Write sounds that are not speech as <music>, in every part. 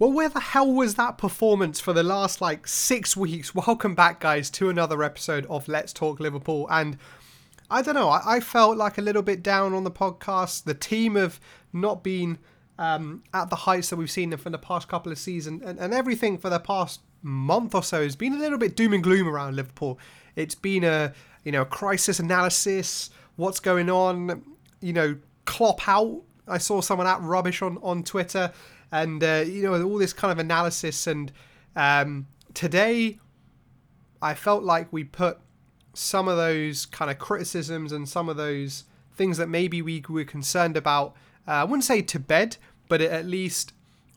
Well, where the hell was that performance for the last like six weeks? Welcome back, guys, to another episode of Let's Talk Liverpool. And I don't know, I, I felt like a little bit down on the podcast. The team have not been um, at the heights that we've seen them for the past couple of seasons, and, and everything for the past month or so has been a little bit doom and gloom around Liverpool. It's been a you know crisis analysis, what's going on, you know, Klopp out. I saw someone at rubbish on on Twitter and uh, you know all this kind of analysis. And um, today, I felt like we put some of those kind of criticisms and some of those things that maybe we were concerned about. Uh, I wouldn't say to bed, but at least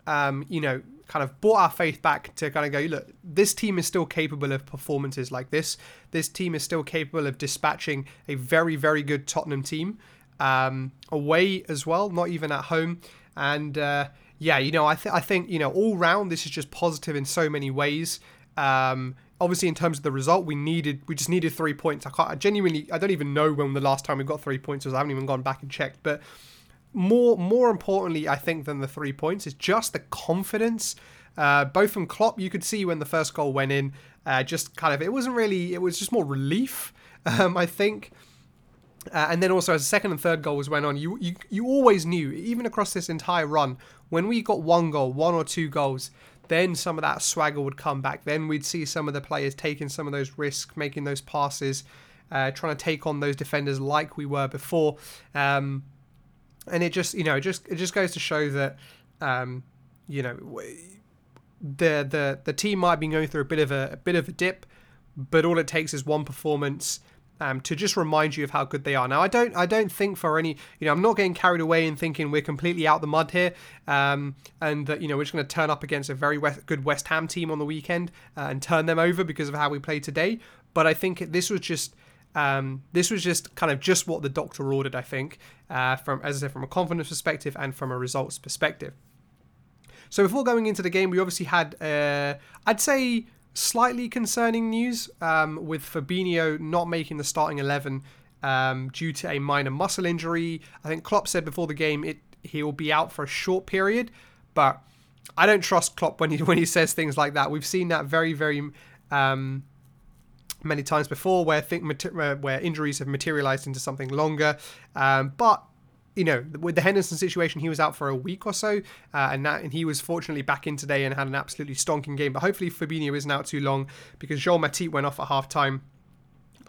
um, you know kind of brought our faith back to kind of go, look, this team is still capable of performances like this. This team is still capable of dispatching a very, very good Tottenham team um, away as well, not even at home. And uh, yeah, you know, I, th- I think, you know, all round, this is just positive in so many ways. Um, obviously, in terms of the result, we needed, we just needed three points. I can't, I genuinely, I don't even know when the last time we got three points was. I haven't even gone back and checked. But more, more importantly, I think, than the three points is just the confidence. Uh, both from Klopp, you could see when the first goal went in, uh, just kind of, it wasn't really, it was just more relief, <laughs> um, I think. Uh, and then also as the second and third goals went on, you, you you always knew, even across this entire run, when we got one goal, one or two goals, then some of that swagger would come back. Then we'd see some of the players taking some of those risks, making those passes, uh, trying to take on those defenders like we were before. Um, and it just, you know, it just it just goes to show that, um, you know, the the the team might be going through a bit of a, a bit of a dip, but all it takes is one performance um, to just remind you of how good they are. Now, I don't, I don't think for any, you know, I'm not getting carried away in thinking we're completely out the mud here, um, and that you know we're just going to turn up against a very West, good West Ham team on the weekend uh, and turn them over because of how we played today. But I think this was just. Um, this was just kind of just what the doctor ordered, I think, uh, from as I said, from a confidence perspective and from a results perspective. So before going into the game, we obviously had, uh, I'd say, slightly concerning news um, with Fabinho not making the starting 11 um, due to a minor muscle injury. I think Klopp said before the game it he will be out for a short period, but I don't trust Klopp when he <laughs> when he says things like that. We've seen that very very um, many times before where think where injuries have materialized into something longer. Um, but you know, with the Henderson situation, he was out for a week or so, uh, and that, and he was fortunately back in today and had an absolutely stonking game. But hopefully, Fabinho isn't out too long because Jean Matip went off at half time.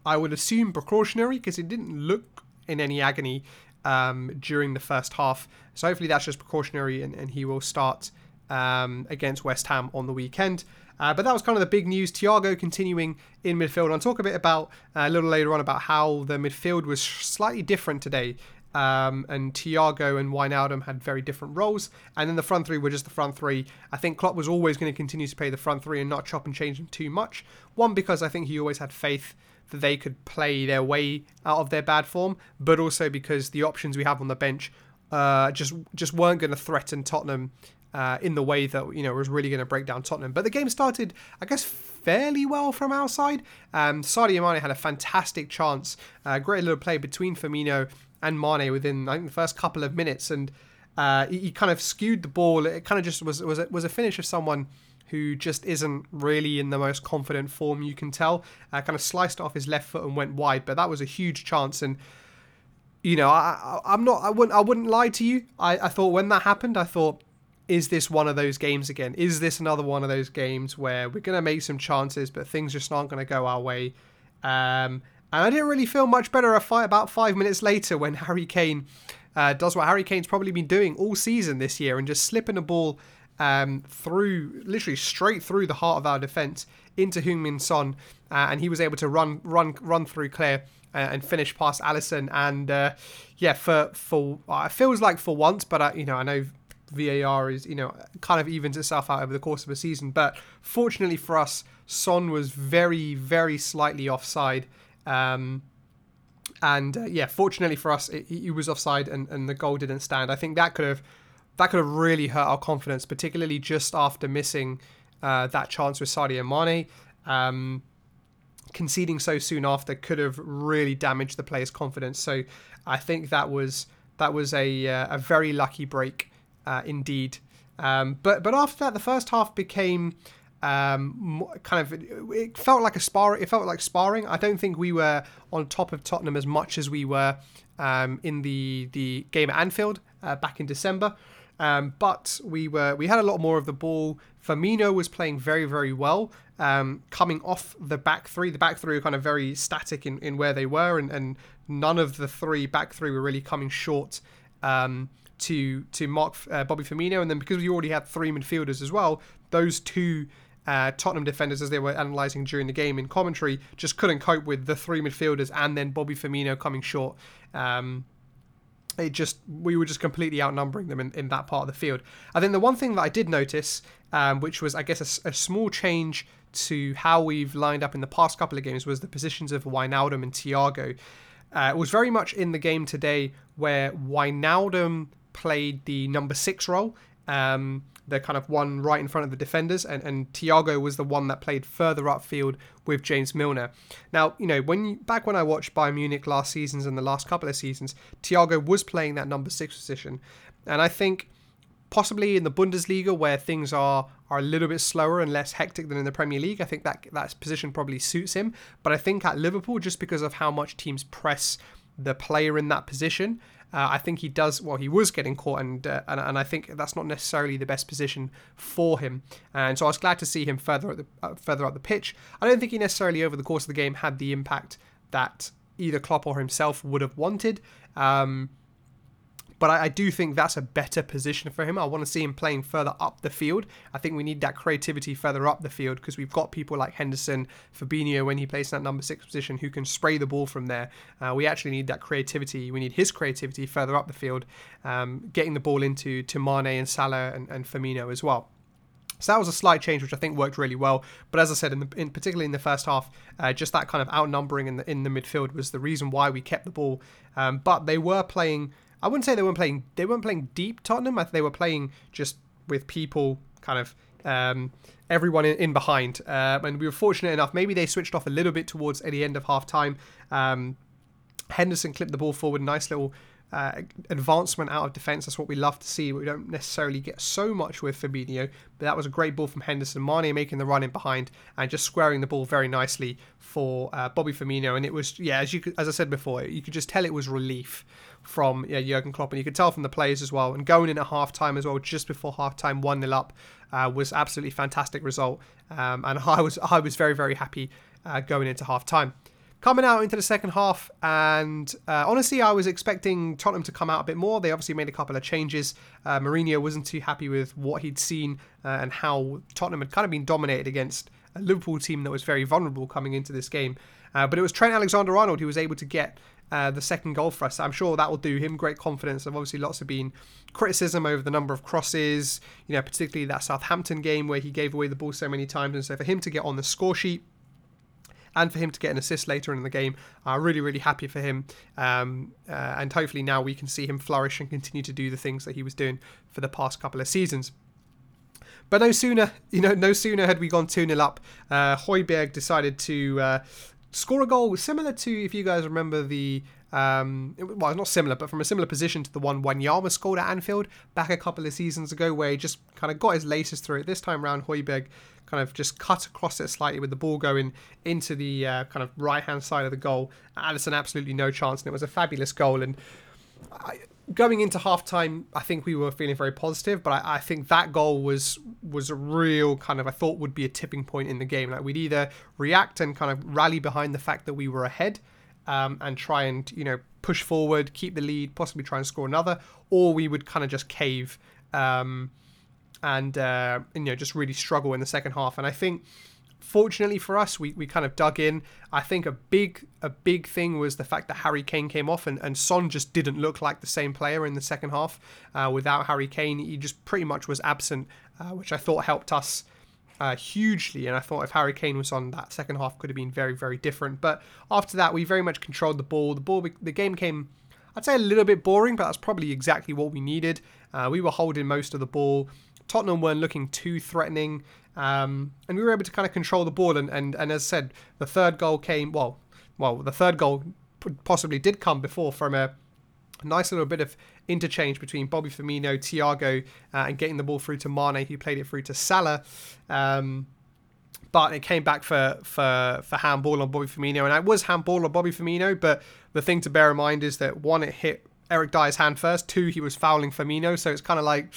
I would assume precautionary because it didn't look in any agony um, during the first half. So hopefully that's just precautionary, and, and he will start um, against West Ham on the weekend. Uh, but that was kind of the big news. Thiago continuing in midfield. I'll talk a bit about uh, a little later on about how the midfield was slightly different today um, and Thiago and Wijnaldum had very different roles. And then the front three were just the front three. I think Klopp was always going to continue to play the front three and not chop and change them too much. One, because I think he always had faith that they could play their way out of their bad form, but also because the options we have on the bench uh, just just weren't going to threaten Tottenham uh, in the way that you know was really going to break down Tottenham. But the game started, I guess, fairly well from our side. Um, Sadio Mane had a fantastic chance, uh, great little play between Firmino and Mane within I think the first couple of minutes, and uh, he, he, kind of skewed the ball. It kind of just was was a, was a finish of someone who just isn't really in the most confident form. You can tell. Uh, kind of sliced off his left foot and went wide, but that was a huge chance and. You know, I, I, am not. I wouldn't. I wouldn't lie to you. I, I thought when that happened, I thought, is this one of those games again? Is this another one of those games where we're going to make some chances, but things just aren't going to go our way? Um, and I didn't really feel much better a fight about five minutes later when <laughs> Harry Kane uh, does what Harry Kane's probably been doing all season this year and just slipping a ball um, through, literally straight through the heart of our defence into Heung-min Son, uh, and he was able to run, run, run through Claire uh, and finish past Alisson. And uh, yeah, for for uh, it feels like for once, but I, you know I know VAR is you know kind of evens itself out over the course of a season. But fortunately for us, Son was very very slightly offside. Um, and uh, yeah, fortunately for us, he was offside and, and the goal didn't stand. I think that could have that could have really hurt our confidence, particularly just after missing uh, that chance with Sadio Mane. Um, conceding so soon after could have really damaged the player's confidence. So I think that was that was a uh, a very lucky break uh, indeed. Um, but but after that, the first half became um, kind of it felt like a spar. It felt like sparring. I don't think we were on top of Tottenham as much as we were um, in the the game at Anfield uh, back in December. Um, but we were we had a lot more of the ball. Firmino was playing very very well, um, coming off the back three. The back three were kind of very static in, in where they were, and, and none of the three back three were really coming short um, to to mark uh, Bobby Firmino. And then because we already had three midfielders as well, those two uh, Tottenham defenders, as they were analysing during the game in commentary, just couldn't cope with the three midfielders and then Bobby Firmino coming short. Um, it just we were just completely outnumbering them in, in that part of the field. I think the one thing that I did notice, um, which was I guess a, a, small change to how we've lined up in the past couple of games, was the positions of Wijnaldum and Thiago. Uh, it was very much in the game today where Wijnaldum played the number six role. Um, the kind of one right in front of the defenders, and, and Thiago was the one that played further upfield with James Milner. Now, you know, when you, back when I watched Bayern Munich last seasons and the last couple of seasons, Thiago was playing that number six position, and I think possibly in the Bundesliga where things are are a little bit slower and less hectic than in the Premier League, I think that that position probably suits him. But I think at Liverpool, just because of how much teams press the player in that position, uh, I think he does well. He was getting caught, and, uh, and and I think that's not necessarily the best position for him. And so I was glad to see him further the uh, further up the pitch. I don't think he necessarily over the course of the game had the impact that either Klopp or himself would have wanted. Um, but I, I, do think that's a better position for him. I want to see him playing further up the field. I think we need that creativity further up the field because we've got people like Henderson, Fabinho when he plays in that number six position who can spray the ball from there. Uh, we actually need that creativity. We need his creativity further up the field, um, getting the ball into to Mane and Salah and, and Firmino as well. So that was a slight change, which I think worked really well. But as I said, in, the, in particularly in the first half, uh, just that kind of outnumbering in the in the midfield was the reason why we kept the ball. Um, but they were playing I wouldn't say they weren't playing. They weren't playing deep Tottenham. They were playing just with people kind of um, everyone in, in behind. Uh, and we were fortunate enough. Maybe they switched off a little bit towards the end of half time. Um, Henderson clipped the ball forward. Nice little uh, advancement out of defence. That's what we love to see. We don't necessarily get so much with Fabinho, but that was a great ball from Henderson. Mane making the run in behind and just squaring the ball very nicely for uh, Bobby Firmino. And it was, yeah, as you as I said before, you could just tell it was relief from yeah, Jurgen Klopp, and you could tell from the players as well. And going in at half time as well, just before half time, one 0 up, uh, was absolutely fantastic result. Um, and <laughs> I was I was very very happy uh, going into half time. Coming out into the second half, and uh, honestly, I was expecting Tottenham to come out a bit more. They obviously made a couple of changes. Uh, Mourinho wasn't too happy with what he'd seen uh, and how Tottenham had kind of been dominated against a Liverpool team that was very vulnerable coming into this game. Uh, but it was Trent Alexander Arnold who was able to get uh, the second goal for us. I'm sure that will do him great confidence. There's obviously lots of been criticism over the number of crosses, you know, particularly that Southampton game where he gave away the ball so many times. And so for him to get on the score sheet, and for him to get an assist later in the game. I'm uh, really, really happy for him. Um, uh, and hopefully now we can see him flourish and continue to do the things that he was doing for the past couple of seasons. But no sooner, you know, no sooner had we gone 2 0 up, uh, Højbjerg decided to uh, score a goal similar to, if you guys remember the um, well, not similar, but from a similar position to the one Wanyama scored at Anfield back a couple of seasons ago, where he just kind of got his laces through it. This time round, Højbjerg kind of just cut across it slightly with the ball going into the uh, kind of right hand side of the goal. Alisson absolutely no chance, and it was a fabulous goal. And I, going into half time, I think we were feeling very positive, but I, I, think that goal was was a real kind of I thought would be a tipping point in the game. Like we'd either react and kind of rally behind the fact that we were ahead, um, and try and you know push forward, keep the lead, possibly try and score another, or we would kind of just cave um, and uh, you know just really struggle in the second half. And I think fortunately for us, we, we kind of dug in. I think a big a big thing was the fact that Harry Kane came off and, and Son just didn't look like the same player in the second half. Uh, without Harry Kane, he just pretty much was absent, uh, which I thought helped us uh, hugely. And I thought if Harry Kane was on, that second half could have been very, very different. But after that, we very much controlled the ball. The ball, the game came, I'd say, a little bit boring, but that's probably exactly what we needed. Uh, we were holding most of the ball. Tottenham weren't looking too threatening, um, and we were able to kind of control the ball. And, and and as I said, the third goal came. Well, well, the third goal possibly did come before from a nice little bit of interchange between Bobby Firmino, Thiago, uh, and getting the ball through to Mane, who played it through to Salah. Um, but it came back for for for handball on Bobby Firmino, and it was handball on Bobby Firmino. But the thing to bear in mind is that one, it hit Eric Dier's hand first. Two, he was fouling Firmino, so it's kind of like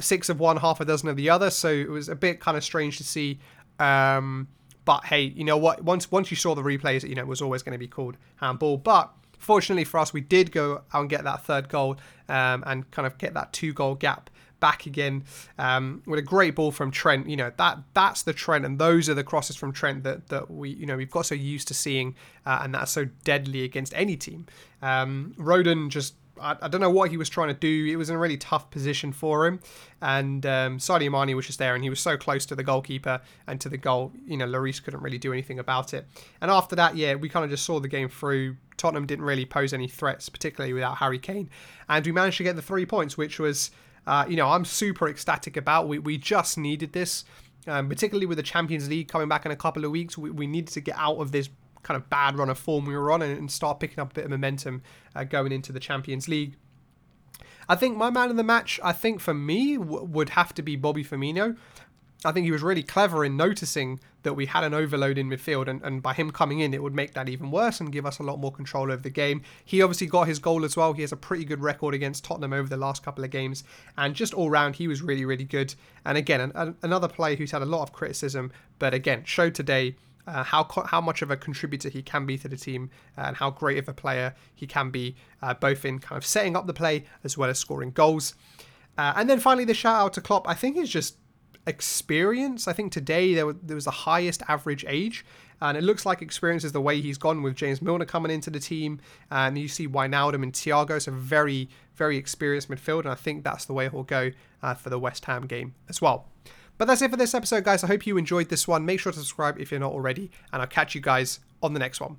six of one, half a dozen of the other. So it was a bit kind of strange to see. Um, but hey, you know what? Once once you saw the replays, you know it was always going to be called handball. But fortunately for us, we did go out and get that third goal um, and kind of get that two goal gap back again um, with a great ball from Trent. You know that that's the Trent, and those are the crosses from Trent that that we you know we've got so used to seeing, uh, and that's so deadly against any team. Um, Rodon just. I, I, don't know what he was trying to do. It was in a really tough position for him, and um, Sadio Mane was just there, and he was so close to the goalkeeper and to the goal. You know, Lloris couldn't really do anything about it. And after that, yeah, we kind of just saw the game through. Tottenham didn't really pose any threats, particularly without Harry Kane, and we managed to get the three points, which was uh, you know, I'm super ecstatic about. We, we just needed this, um, particularly with the Champions League coming back in a couple of weeks. We, we needed to get out of this kind of bad run of form we were on and, and start picking up a bit of momentum uh, going into the Champions League. I think my man of the match, I think for me, w- would have to be Bobby Firmino. I think he was really clever in noticing that we had an overload in midfield, and, and by him coming in, it would make that even worse and give us a lot more control over the game. He obviously got his goal as well. He has a pretty good record against Tottenham over the last couple of games, and just all round, he was really, really good. And again, an, another player who's had a lot of criticism, but again, showed today uh, how how much of a contributor he can be to the team and how great of a player he can be, uh, both in kind of setting up the play as well as scoring goals. Uh, and then finally, the shout out to Klopp. I think he's just experience. I think today there, there was the highest average age, and it looks like experience is the way he's gone with James Milner coming into the team, and you see Wijnaldum and Thiago, so very very experienced midfield, and I think that's the way he'll go uh, for the West Ham game as well. But that's it for this episode, guys. I hope you enjoyed this one. Make sure to subscribe if you're not already, and I'll catch you guys on the next one.